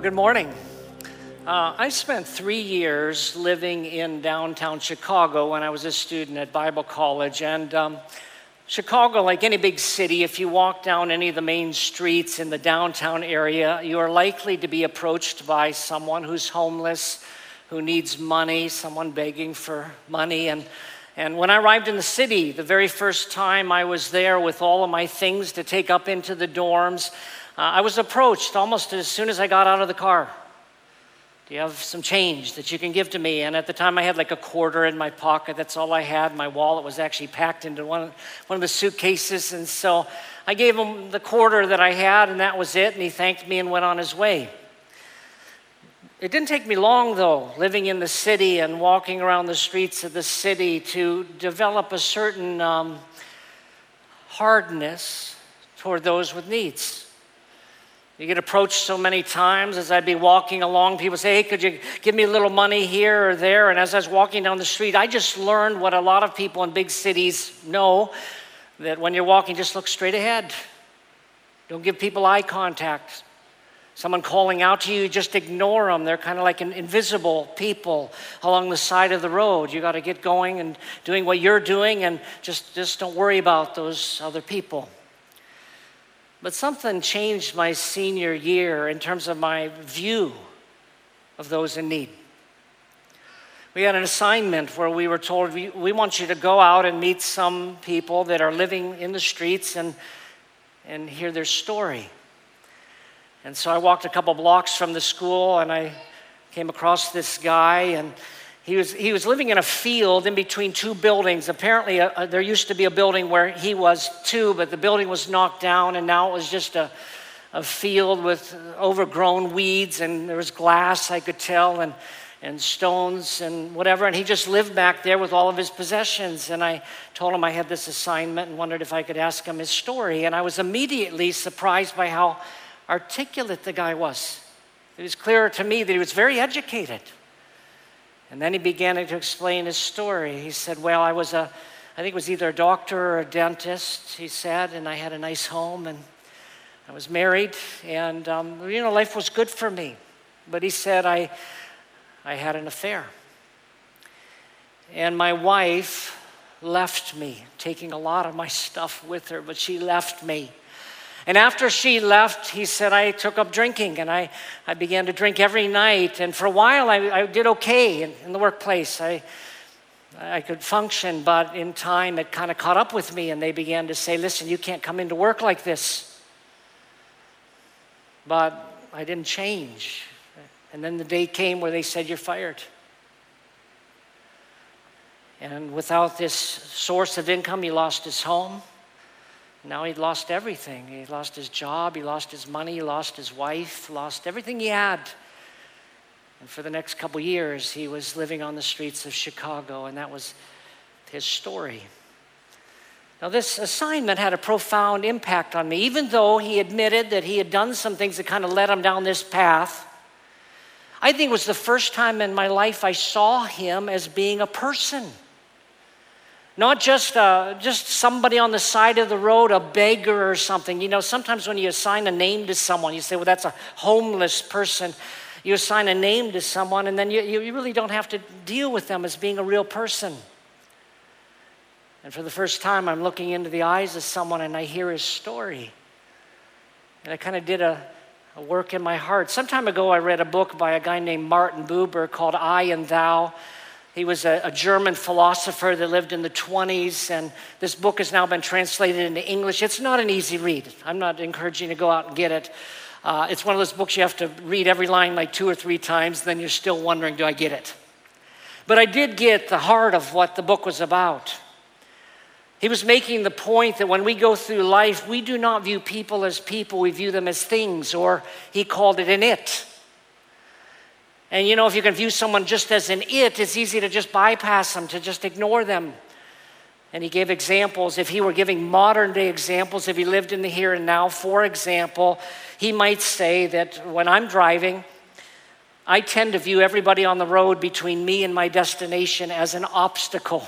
Well, good morning. Uh, I spent three years living in downtown Chicago when I was a student at Bible College. And um, Chicago, like any big city, if you walk down any of the main streets in the downtown area, you are likely to be approached by someone who's homeless, who needs money, someone begging for money. And, and when I arrived in the city, the very first time I was there with all of my things to take up into the dorms, uh, I was approached almost as soon as I got out of the car. Do you have some change that you can give to me? And at the time, I had like a quarter in my pocket. That's all I had. My wallet was actually packed into one, one of the suitcases. And so I gave him the quarter that I had, and that was it. And he thanked me and went on his way. It didn't take me long, though, living in the city and walking around the streets of the city to develop a certain um, hardness toward those with needs. You get approached so many times as I'd be walking along, people say, Hey, could you give me a little money here or there? And as I was walking down the street, I just learned what a lot of people in big cities know that when you're walking, just look straight ahead. Don't give people eye contact. Someone calling out to you, just ignore them. They're kind of like an invisible people along the side of the road. You got to get going and doing what you're doing and just, just don't worry about those other people. But something changed my senior year in terms of my view of those in need. We had an assignment where we were told, we, want you to go out and meet some people that are living in the streets and, and hear their story. And so I walked a couple blocks from the school and I came across this guy and he was, he was living in a field in between two buildings. Apparently, a, a, there used to be a building where he was too, but the building was knocked down, and now it was just a, a field with overgrown weeds, and there was glass, I could tell, and, and stones and whatever. And he just lived back there with all of his possessions. And I told him I had this assignment and wondered if I could ask him his story. And I was immediately surprised by how articulate the guy was. It was clear to me that he was very educated. And then he began to explain his story. He said, Well, I was a, I think it was either a doctor or a dentist, he said, and I had a nice home and I was married, and, um, you know, life was good for me. But he said, I, I had an affair. And my wife left me, taking a lot of my stuff with her, but she left me. And after she left, he said, I took up drinking and I, I began to drink every night. And for a while, I, I did okay in, in the workplace. I, I could function, but in time, it kind of caught up with me, and they began to say, Listen, you can't come into work like this. But I didn't change. And then the day came where they said, You're fired. And without this source of income, he lost his home. Now he'd lost everything. He lost his job, he lost his money, he lost his wife, lost everything he had. And for the next couple years, he was living on the streets of Chicago, and that was his story. Now, this assignment had a profound impact on me, even though he admitted that he had done some things that kind of led him down this path. I think it was the first time in my life I saw him as being a person. Not just, uh, just somebody on the side of the road, a beggar or something. You know, sometimes when you assign a name to someone, you say, well, that's a homeless person. You assign a name to someone, and then you, you really don't have to deal with them as being a real person. And for the first time, I'm looking into the eyes of someone and I hear his story. And I kind of did a, a work in my heart. Some time ago, I read a book by a guy named Martin Buber called I and Thou. He was a, a, German philosopher that lived in the 20s, and this book has now been translated into English. It's not an easy read. I'm not encouraging you to go out and get it. Uh, it's one of those books you have to read every line like two or three times, then you're still wondering, do I get it? But I did get the heart of what the book was about. He was making the point that when we go through life, we do not view people as people, we view them as things, or he called it an it. And you know, if you can view someone just as an it, it's easy to just bypass them, to just ignore them. And he gave examples. If he were giving modern day examples, if he lived in the here and now, for example, he might say that when I'm driving, I tend to view everybody on the road between me and my destination as an obstacle.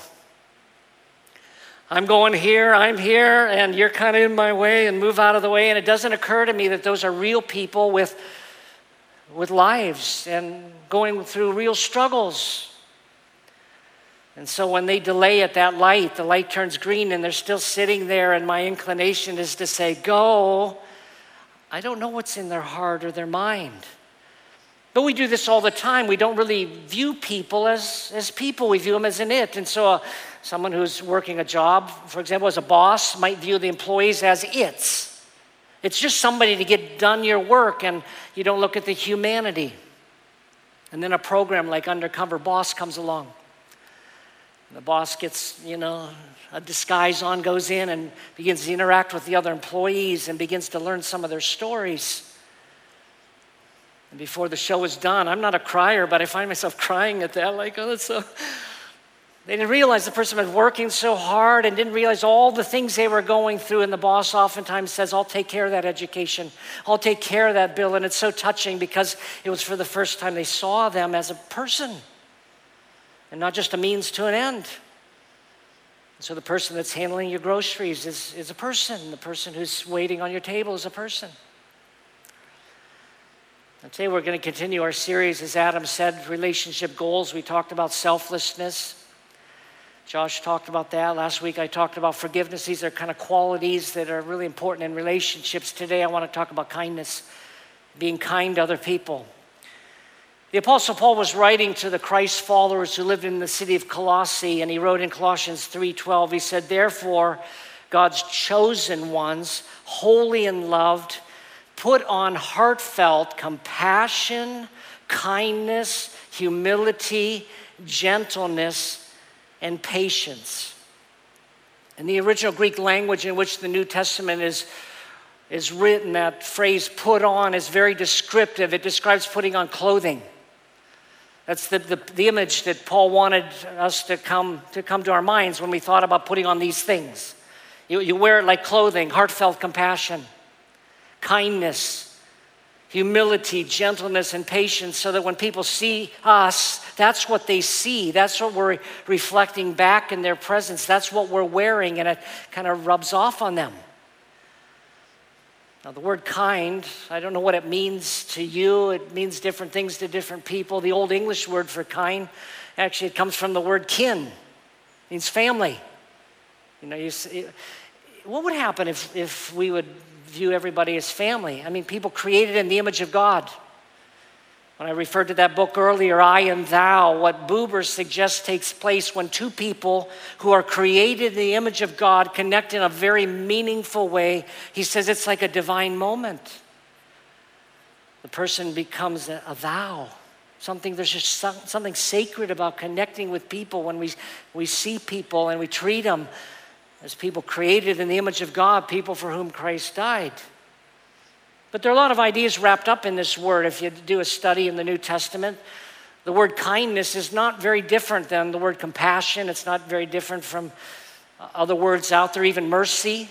I'm going here, I'm here, and you're kind of in my way, and move out of the way. And it doesn't occur to me that those are real people with, with lives and going through real struggles. And so when they delay at that light, the light turns green and they're still sitting there, and my inclination is to say, Go. I don't know what's in their heart or their mind. But we do this all the time. We don't really view people as, as people, we view them as an it. And so, uh, someone who's working a job, for example, as a boss, might view the employees as its. It's just somebody to get done your work, and you don't look at the humanity. And then a program like Undercover Boss comes along. The boss gets, you know, a disguise on, goes in and begins to interact with the other employees and begins to learn some of their stories. And before the show is done, I'm not a crier, but I find myself crying at that, like, oh, that's so. They didn't realize the person had been working so hard and didn't realize all the things they were going through. And the boss oftentimes says, I'll take care of that education. I'll take care of that bill. And it's so touching because it was for the first time they saw them as a person and not just a means to an end. So the person that's handling your groceries is, is a person. The person who's waiting on your table is a person. And today we're going to continue our series, as Adam said, relationship goals. We talked about selflessness. Josh talked about that. Last week I talked about forgiveness. These are kind of qualities that are really important in relationships. Today I want to talk about kindness, being kind to other people. The Apostle Paul was writing to the Christ followers who lived in the city of Colossae, and he wrote in Colossians 3:12, he said, Therefore, God's chosen ones, holy and loved, put on heartfelt compassion, kindness, humility, gentleness, and patience. In the original Greek language in which the New Testament is, is written, that phrase put on is very descriptive. It describes putting on clothing. That's the, the, the, image that Paul wanted us to come, to come to our minds when we thought about putting on these things. You, you wear it like clothing heartfelt compassion, kindness, humility, gentleness, and patience, so that when people see us, that's what they see. That's what we're reflecting back in their presence. That's what we're wearing, and it kind of rubs off on them. Now, the word kind, I don't know what it means to you. It means different things to different people. The Old English word for kind, actually, it comes from the word kin, it means family. You know, you see, what would happen if, if we would view everybody as family? I mean, people created in the image of God. When I referred to that book earlier, I and Thou, what Buber suggests takes place when two people who are created in the image of God connect in a very meaningful way. He says it's like a divine moment. The person becomes a, a thou. Something, there's just some, something sacred about connecting with people when we, we see people and we treat them as people created in the image of God, people for whom Christ died. But there are a lot of ideas wrapped up in this word. If you do a study in the New Testament, the word kindness is not very different than the word compassion. It's not very different from uh, other words out there, even mercy.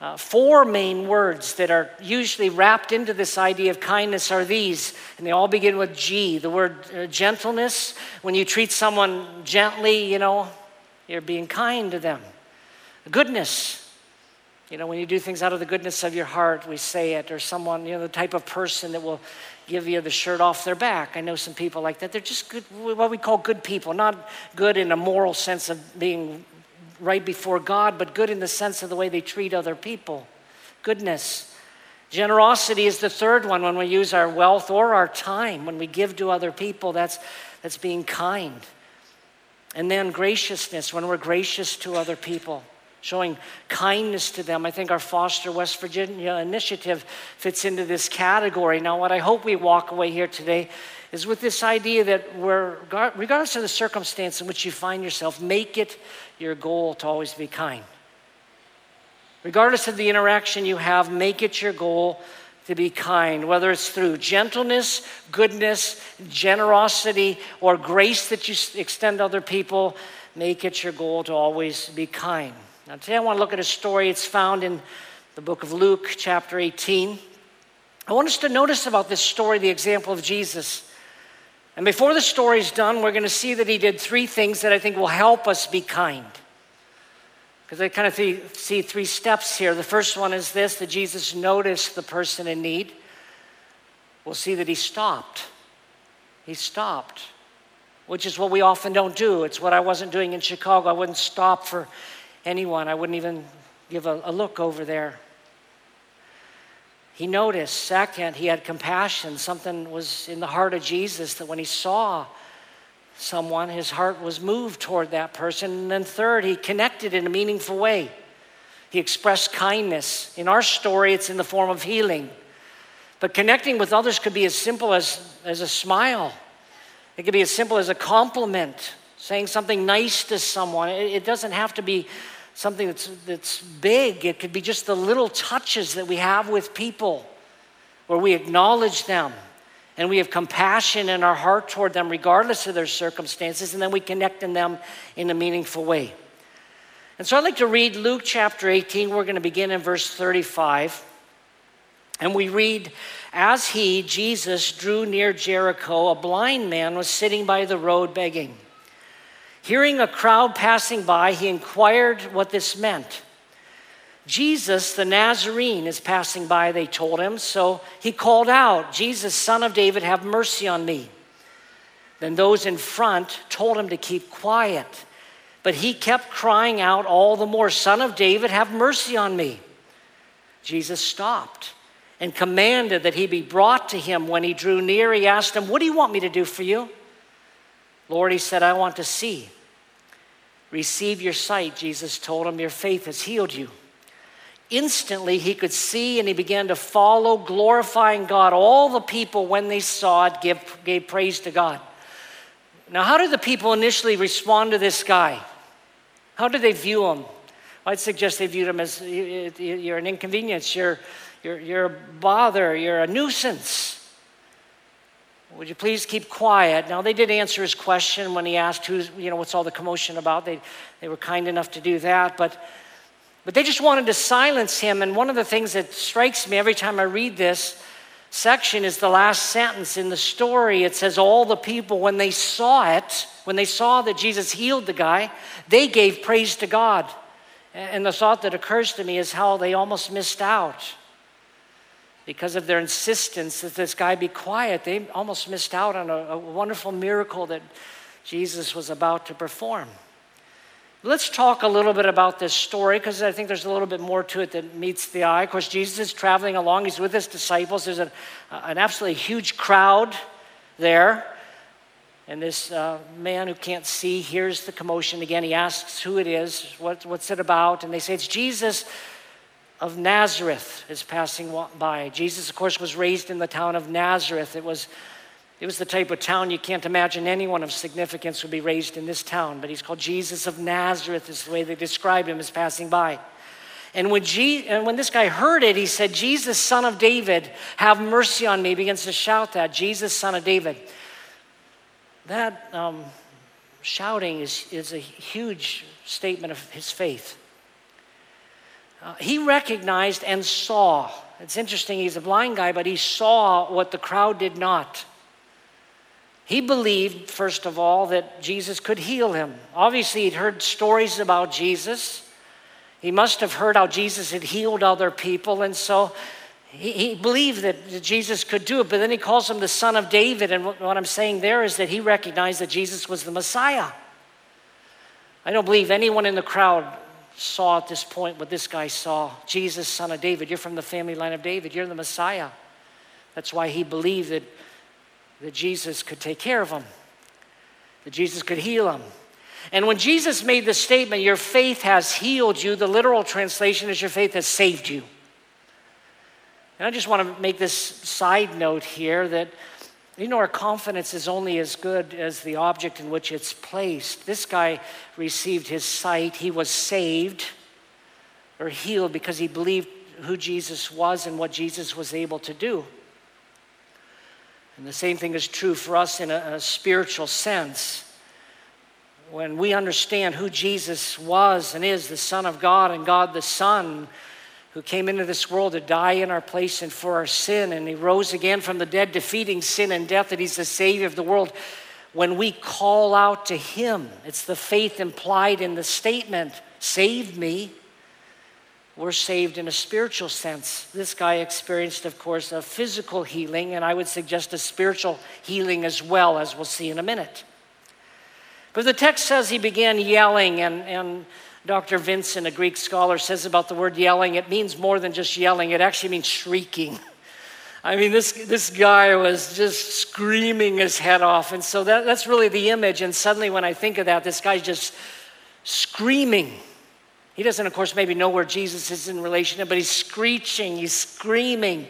Uh, four main words that are usually wrapped into this idea of kindness are these, and they all begin with G. The word uh, gentleness, when you treat someone gently, you know, you're being kind to them. Goodness, you know, when you do things out of the goodness of your heart, we say it, or someone, you know, the type of person that will give you the shirt off their back. I know some people like that. They're just good, what we call good people, not good in a moral sense of being right before God, but good in the sense of the way they treat other people. Goodness. Generosity is the third one when we use our wealth or our time. When we give to other people, that's, that's being kind. And then graciousness, when we're gracious to other people showing kindness to them. I think our Foster West Virginia initiative fits into this category. Now, what I hope we walk away here today is with this idea that we're, regardless of the circumstance in which you find yourself, make it your goal to always be kind. Regardless of the interaction you have, make it your goal to be kind, whether it's through gentleness, goodness, generosity, or grace that you extend to other people, make it your goal to always be kind. Now, today I want to look at a story. It's found in the book of Luke, chapter 18. I want us to notice about this story the example of Jesus. And before the story is done, we're going to see that he did three things that I think will help us be kind. Because I kind of see three steps here. The first one is this that Jesus noticed the person in need. We'll see that he stopped. He stopped, which is what we often don't do. It's what I wasn't doing in Chicago. I wouldn't stop for anyone, I wouldn't even give a, a look over there. He noticed, second, he had compassion. Something was in the heart of Jesus that when he saw someone, his heart was moved toward that person. And then, third, he connected in a meaningful way. He expressed kindness. In our story, it's in the form of healing. But connecting with others could be as simple as, as a smile, it could be as simple as a compliment, saying something nice to someone. It, it doesn't have to be something that's, that's big, it could be just the little touches that we have with people where we acknowledge them and we have compassion in our heart toward them, regardless of their circumstances, and then we connect in them in a meaningful way. And so I'd like to read Luke chapter 18. We're going to begin in verse 35. And we read, As he, Jesus, drew near Jericho, a blind man was sitting by the road begging. Hearing a crowd passing by, he inquired what this meant. Jesus, the Nazarene, is passing by, they told him. So he called out, Jesus, son of David, have mercy on me. Then those in front told him to keep quiet. But he kept crying out all the more, Son of David, have mercy on me. Jesus stopped and commanded that he be brought to him. When he drew near, he asked him, What do you want me to do for you? Lord, he said, I want to see. Receive your sight, Jesus told him, Your faith has healed you. Instantly, he could see and he began to follow, glorifying God. All the people, when they saw it, give, gave praise to God. Now, how did the people initially respond to this guy? How did they view him? I'd suggest they viewed him as you're an inconvenience, you're, you're, you're a bother, you're a nuisance. Would you please keep quiet? Now, they did answer his question when he asked, who's, you know, what's all the commotion about? They, they were kind enough to do that, but but they just wanted to silence him. And one of the things that strikes me every time I read this section is the last sentence in the story. It says, All the people, when they saw it, when they saw that Jesus healed the guy, they gave praise to God. And the thought that occurs to me is how they almost missed out. Because of their insistence that this guy be quiet, they almost missed out on a, a wonderful miracle that Jesus was about to perform. Let's talk a little bit about this story because I think there's a little bit more to it that meets the eye. Of course, Jesus is traveling along, he's with his disciples. There's an, an absolutely huge crowd there. And this uh, man who can't see hears the commotion again. He asks who it is, what, what's it about? And they say, It's Jesus of Nazareth is passing by. Jesus, of course, was raised in the town of Nazareth. It was it was the type of town you can't imagine anyone of significance would be raised in this town, but he's called Jesus of Nazareth, is the way they describe him as passing by. And when, Je- and when this guy heard it, he said, Jesus, son of David, have mercy on me. He begins to shout that, Jesus, son of David. That um, shouting is, is a huge statement of his faith. Uh, he recognized and saw. It's interesting, he's a blind guy, but he saw what the crowd did not. He believed, first of all, that Jesus could heal him. Obviously, he'd heard stories about Jesus. He must have heard how Jesus had healed other people, and so he, he believed that Jesus could do it. But then he calls him the Son of David, and what, what I'm saying there is that he recognized that Jesus was the Messiah. I don't believe anyone in the crowd saw at this point what this guy saw Jesus, Son of David. You're from the family line of David, you're the Messiah. That's why he believed that that Jesus could take care of him, that Jesus could heal him. And when Jesus made the statement, Your faith has healed you, the literal translation is, Your faith has saved you. And I just want to make this side note here that, you know, our confidence is only as good as the object in which it's placed. This guy received his sight, he was saved or healed because he believed who Jesus was and what Jesus was able to do. And the same thing is true for us in a, a spiritual sense. When we understand who Jesus was and is, the Son of God and God the Son, who came into this world to die in our place and for our sin, and he rose again from the dead, defeating sin and death, that he's the Savior of the world. When we call out to him, it's the faith implied in the statement, Save me we're saved in a spiritual sense. This guy experienced, of course, a physical healing, and I would suggest a spiritual healing as well, as we'll see in a minute. But the text says he began yelling, and, and Dr. Vincent, a Greek scholar, says about the word yelling, it means more than just yelling, it actually means shrieking. I mean, this, this guy was just screaming his head off. And so that, that's really the image. And suddenly, when I think of that, this guy's just screaming. He doesn't, of course, maybe know where Jesus is in relation to, but he's screeching, he's screaming,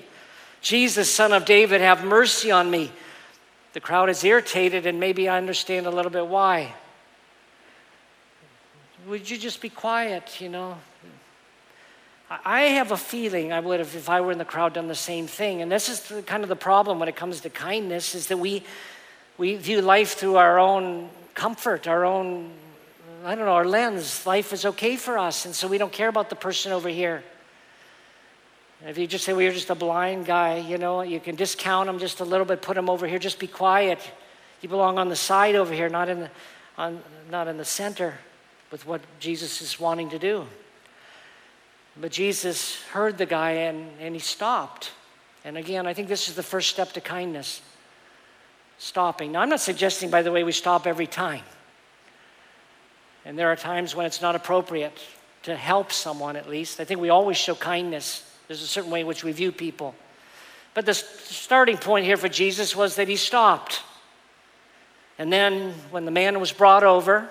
Jesus, son of David, have mercy on me. The crowd is irritated, and maybe I understand a little bit why. Would you just be quiet, you know? I have a feeling I would have, if I were in the crowd, done the same thing. And this is the, kind of the problem when it comes to kindness, is that we, we view life through our own comfort, our own I don't know, our lens, life is okay for us, and so we don't care about the person over here. If you just say, well, you're just a blind guy, you know, you can discount him just a little bit, put him over here, just be quiet. You belong on the side over here, not in the, on, not in the center with what Jesus is wanting to do. But Jesus heard the guy and, and he stopped. And again, I think this is the first step to kindness stopping. Now, I'm not suggesting, by the way, we stop every time. And there are times when it's not appropriate to help someone, at least. I think we always show kindness. There's a certain way in which we view people. But the starting point here for Jesus was that he stopped. And then when the man was brought over,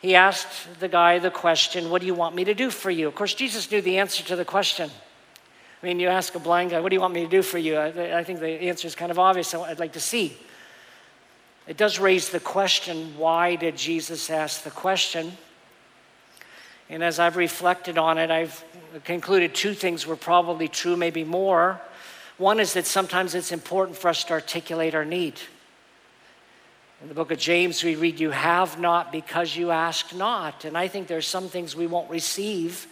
he asked the guy the question, What do you want me to do for you? Of course, Jesus knew the answer to the question. I mean, you ask a blind guy, What do you want me to do for you? I, I think the answer is kind of obvious. I'd like to see. It does raise the question why did Jesus ask the question? And as I've reflected on it, I've concluded two things were probably true, maybe more. One is that sometimes it's important for us to articulate our need. In the book of James, we read, You have not because you ask not. And I think there's some things we won't receive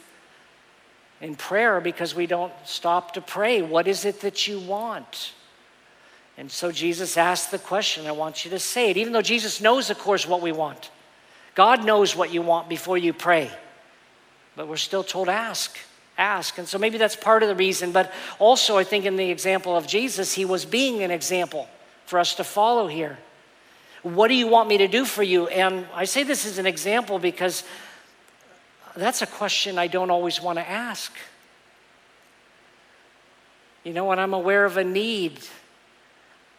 in prayer because we don't stop to pray. What is it that you want? And so Jesus asked the question. I want you to say it, even though Jesus knows, of course, what we want. God knows what you want before you pray. But we're still told ask, ask. And so maybe that's part of the reason. But also, I think in the example of Jesus, he was being an example for us to follow here. What do you want me to do for you? And I say this as an example because that's a question I don't always want to ask. You know, when I'm aware of a need,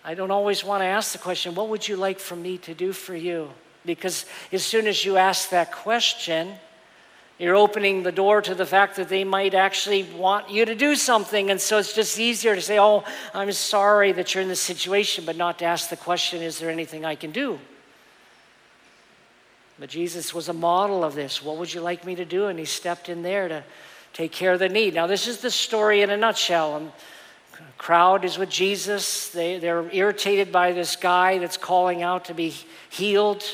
I don't always want to ask the question, What would you like for me to do for you? Because as soon as you ask that question, you're opening the door to the fact that they might actually want you to do something. And so it's just easier to say, Oh, I'm sorry that you're in this situation, but not to ask the question, Is there anything I can do? But Jesus was a model of this. What would you like me to do? And he stepped in there to take care of the need. Now, this is the story in a nutshell A crowd is with Jesus. They, they're irritated by this guy that's calling out to be healed.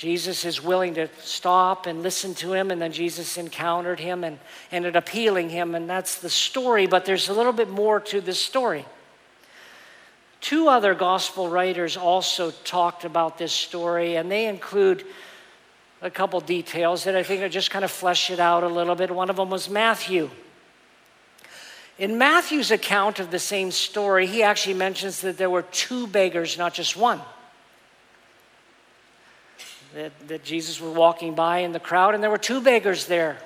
Jesus is willing to stop and listen to him, and then Jesus encountered him and ended up healing him, and that's the story, but there's a little bit more to this story. Two other gospel writers also talked about this story, and they include a couple details that I think are just kind of flesh it out a little bit. One of them was Matthew. In Matthew's account of the same story, he actually mentions that there were two beggars, not just one. That, that Jesus was walking by in the crowd, and there were two beggars there.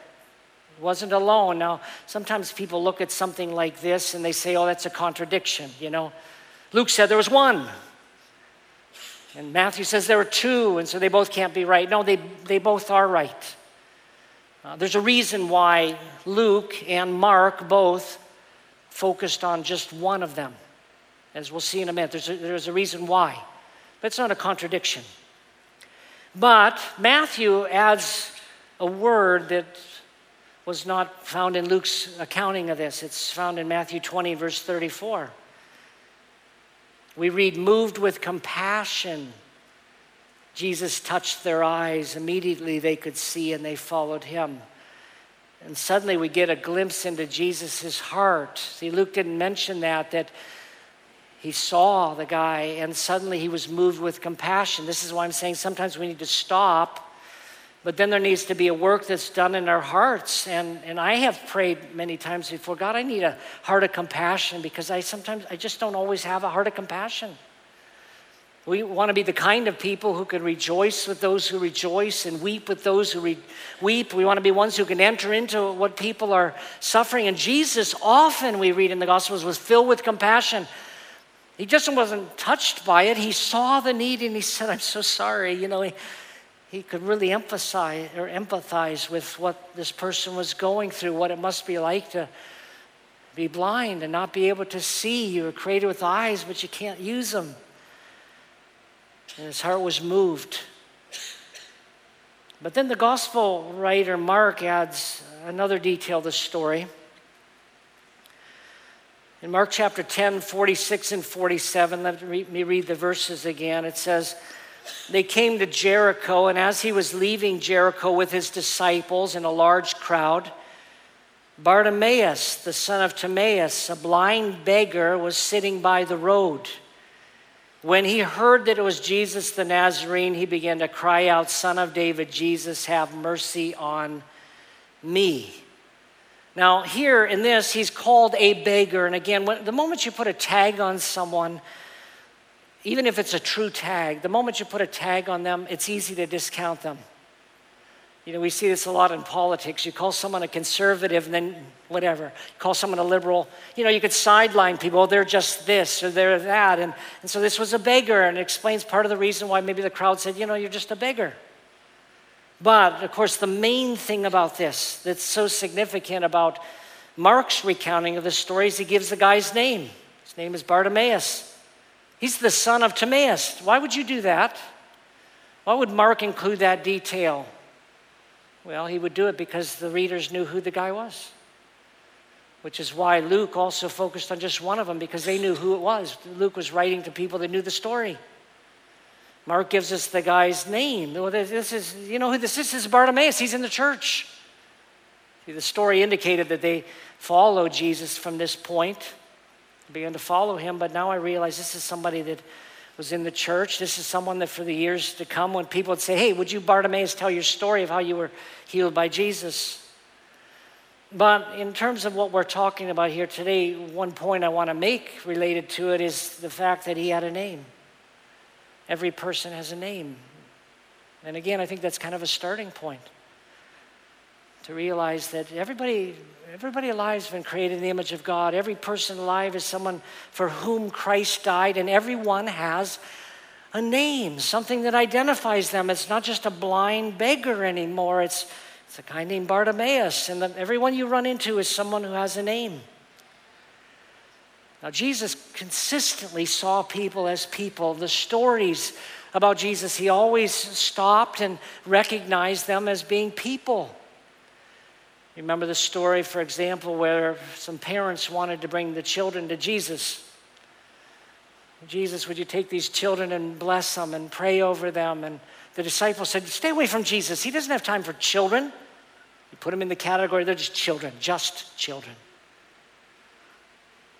He wasn't alone. Now, sometimes people look at something like this and they say, oh, that's a contradiction, you know. Luke said there was one. And Matthew says there were two, and so they both can't be right. No, they, they both are right. Uh, there's a reason why Luke and Mark both focused on just one of them, as we'll see in a minute. There's a, there's a reason why, but it's not a contradiction. But Matthew adds a word that was not found in Luke's accounting of this. It's found in Matthew 20, verse 34. We read, moved with compassion. Jesus touched their eyes. Immediately they could see and they followed him. And suddenly we get a glimpse into Jesus' heart. See, Luke didn't mention that, that he saw the guy and suddenly he was moved with compassion. This is why I'm saying sometimes we need to stop but then there needs to be a work that's done in our hearts. And, and I have prayed many times before God, I need a heart of compassion because I sometimes, I just don't always have a heart of compassion. We want to be the kind of people who can rejoice with those who rejoice and weep with those who re- weep. We want to be ones who can enter into what people are suffering. And Jesus, often we read in the Gospels, was filled with compassion. He just wasn't touched by it. He saw the need and he said, I'm so sorry. You know, he, he could really emphasize or empathize with what this person was going through, what it must be like to be blind and not be able to see. You were created with eyes, but you can't use them. And his heart was moved. But then the gospel writer Mark adds another detail to the story. In Mark chapter 10, 46 and 47, let me read the verses again. It says, they came to Jericho, and as he was leaving Jericho with his disciples and a large crowd, Bartimaeus, the son of Timaeus, a blind beggar, was sitting by the road. When he heard that it was Jesus the Nazarene, he began to cry out, Son of David, Jesus, have mercy on me. Now, here in this, he's called a beggar. And again, when, the moment you put a tag on someone, even if it's a true tag, the moment you put a tag on them, it's easy to discount them. You know, we see this a lot in politics. You call someone a conservative and then whatever. You call someone a liberal. You know, you could sideline people. Oh, they're just this or they're that. And, and so this was a beggar, and it explains part of the reason why maybe the crowd said, you know, you're just a beggar. But of course, the main thing about this that's so significant about Mark's recounting of the story is he gives the guy's name. His name is Bartimaeus. He's the son of Timaeus. Why would you do that? Why would Mark include that detail? Well, he would do it because the readers knew who the guy was, which is why Luke also focused on just one of them because they knew who it was. Luke was writing to people that knew the story. Mark gives us the guy's name. This is, you know who this is? This is Bartimaeus. He's in the church. See, the story indicated that they followed Jesus from this point began to follow him, but now I realize this is somebody that was in the church. This is someone that for the years to come, when people would say, Hey, would you, Bartimaeus, tell your story of how you were healed by Jesus? But in terms of what we're talking about here today, one point I want to make related to it is the fact that he had a name. Every person has a name. And again, I think that's kind of a starting point to realize that everybody, everybody alive has been created in the image of God. Every person alive is someone for whom Christ died, and everyone has a name, something that identifies them. It's not just a blind beggar anymore, it's, it's a guy named Bartimaeus, and the, everyone you run into is someone who has a name. Now, Jesus consistently saw people as people. The stories about Jesus, he always stopped and recognized them as being people. Remember the story, for example, where some parents wanted to bring the children to Jesus. Jesus, would you take these children and bless them and pray over them? And the disciples said, Stay away from Jesus. He doesn't have time for children. You put them in the category, they're just children, just children.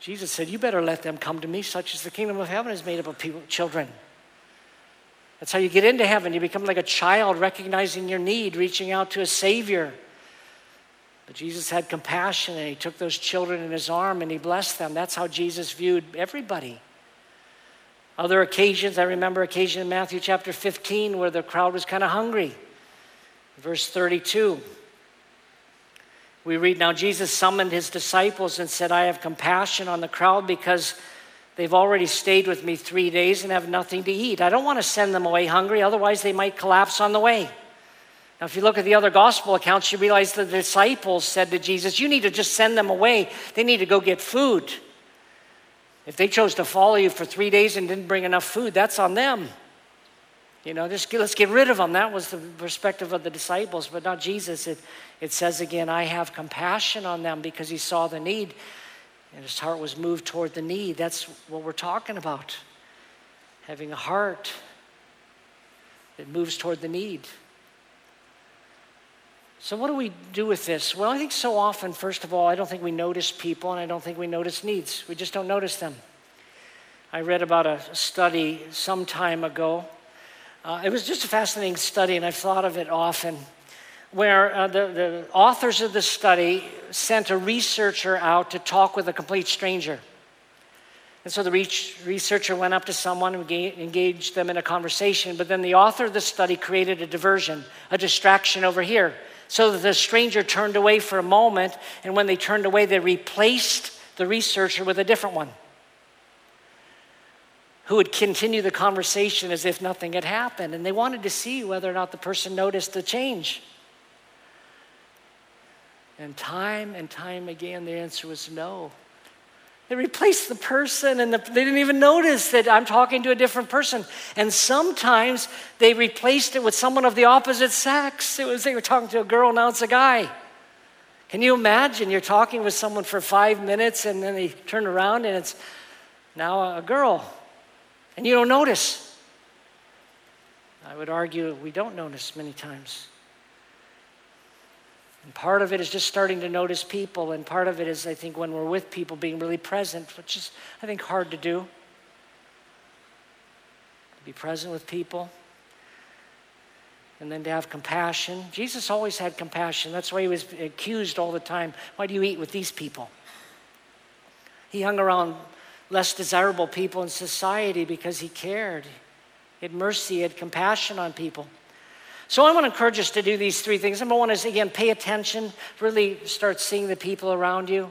Jesus said, You better let them come to me, such as the kingdom of heaven is made up of people, children. That's how you get into heaven. You become like a child, recognizing your need, reaching out to a Savior. But Jesus had compassion and he took those children in his arm and he blessed them. That's how Jesus viewed everybody. Other occasions, I remember occasion in Matthew chapter 15 where the crowd was kind of hungry. Verse 32. We read now Jesus summoned his disciples and said, I have compassion on the crowd because They've already stayed with me three days and have nothing to eat. I don't want to send them away hungry, otherwise, they might collapse on the way. Now, if you look at the other gospel accounts, you realize the disciples said to Jesus, You need to just send them away. They need to go get food. If they chose to follow you for three days and didn't bring enough food, that's on them. You know, just let's get rid of them. That was the perspective of the disciples, but not Jesus. It, it says again, I have compassion on them because he saw the need and his heart was moved toward the need. That's what we're talking about. Having a heart that moves toward the need. So, what do we do with this? Well, I think so often, first of all, I don't think we notice people and I don't think we notice needs. We just don't notice them. I read about a study some time ago. Uh, it was just a fascinating study, and I've thought of it often where uh, the, the authors of the study sent a researcher out to talk with a complete stranger. And so the researcher went up to someone and engaged them in a conversation, but then the author of the study created a diversion, a distraction over here, so that the stranger turned away for a moment, and when they turned away, they replaced the researcher with a different one who would continue the conversation as if nothing had happened. And they wanted to see whether or not the person noticed the change. And time and time again, the answer was no. They replaced the person and the, they didn't even notice that I'm talking to a different person. And sometimes they replaced it with someone of the opposite sex. It was they were talking to a girl, now it's a guy. Can you imagine you're talking with someone for five minutes and then they turn around and it's now a girl and you don't notice? I would argue we don't notice many times. And part of it is just starting to notice people, and part of it is, I think, when we're with people, being really present, which is, I think, hard to do. To be present with people, and then to have compassion. Jesus always had compassion. That's why he was accused all the time. Why do you eat with these people? He hung around less desirable people in society because he cared. He had mercy, he had compassion on people. So I want to encourage us to do these three things. Number one is, again, pay attention, really start seeing the people around you.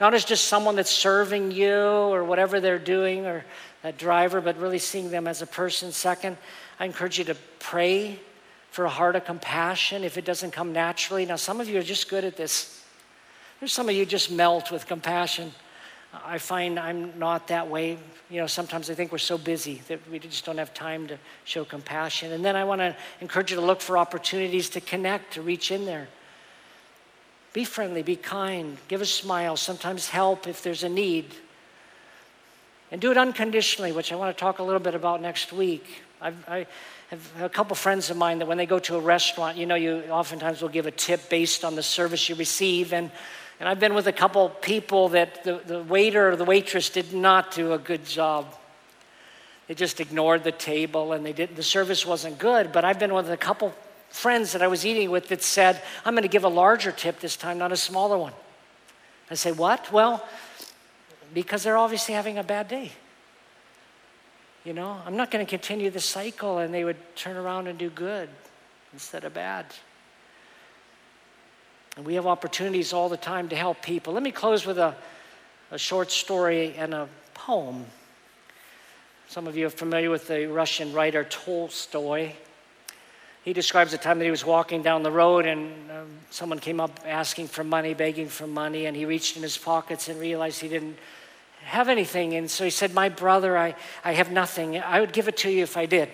Not as just someone that's serving you or whatever they're doing or that driver, but really seeing them as a person. Second, I encourage you to pray for a heart of compassion if it doesn't come naturally. Now, some of you are just good at this. There's some of you just melt with compassion. I find I'm not that way. You know, sometimes I think we're so busy that we just don't have time to show compassion. And then I want to encourage you to look for opportunities to connect, to reach in there. Be friendly, be kind, give a smile, sometimes help if there's a need. And do it unconditionally, which I want to talk a little bit about next week. I've, I have a couple friends of mine that when they go to a restaurant, you know, you oftentimes will give a tip based on the service you receive. And and I've been with a couple people that the, the waiter or the waitress did not do a good job. They just ignored the table and they didn't, the service wasn't good. But I've been with a couple friends that I was eating with that said, I'm going to give a larger tip this time, not a smaller one. I say, What? Well, because they're obviously having a bad day. You know, I'm not going to continue the cycle, and they would turn around and do good instead of bad. And we have opportunities all the time to help people. Let me close with a, a short story and a poem. Some of you are familiar with the Russian writer Tolstoy. He describes a time that he was walking down the road and um, someone came up asking for money, begging for money, and he reached in his pockets and realized he didn't have anything. And so he said, My brother, I, I have nothing. I would give it to you if I did.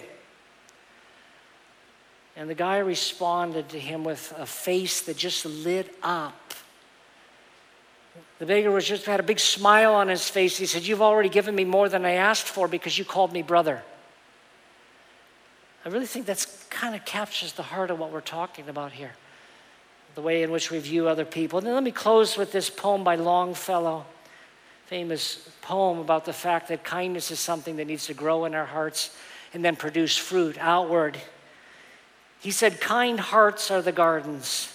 And the guy responded to him with a face that just lit up. The beggar was just had a big smile on his face. He said, You've already given me more than I asked for because you called me brother. I really think that's kind of captures the heart of what we're talking about here. The way in which we view other people. And then let me close with this poem by Longfellow, famous poem about the fact that kindness is something that needs to grow in our hearts and then produce fruit outward he said, Kind hearts are the gardens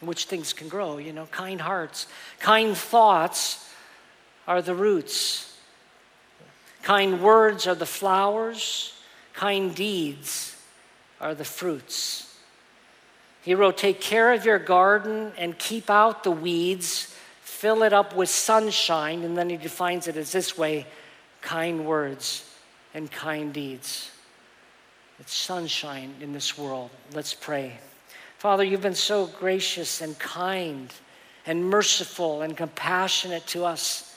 in which things can grow, you know, kind hearts. Kind thoughts are the roots. Kind words are the flowers. Kind deeds are the fruits. He wrote, Take care of your garden and keep out the weeds. fill it up with sunshine, and then he defines it as this way kind words and kind deeds. It's sunshine in this world. Let's pray. Father, you've been so gracious and kind and merciful and compassionate to us.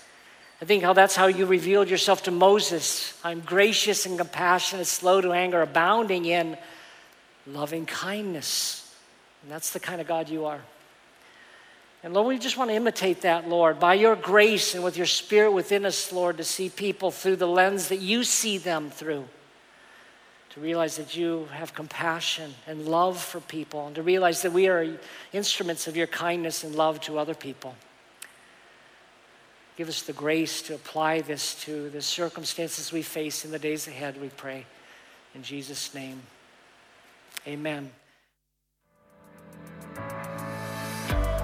I think how that's how you revealed yourself to Moses. I'm gracious and compassionate, slow to anger, abounding in loving kindness. And that's the kind of God you are. And Lord, we just want to imitate that, Lord, by your grace and with your spirit within us, Lord, to see people through the lens that you see them through. To realize that you have compassion and love for people, and to realize that we are instruments of your kindness and love to other people. Give us the grace to apply this to the circumstances we face in the days ahead, we pray. In Jesus' name, amen.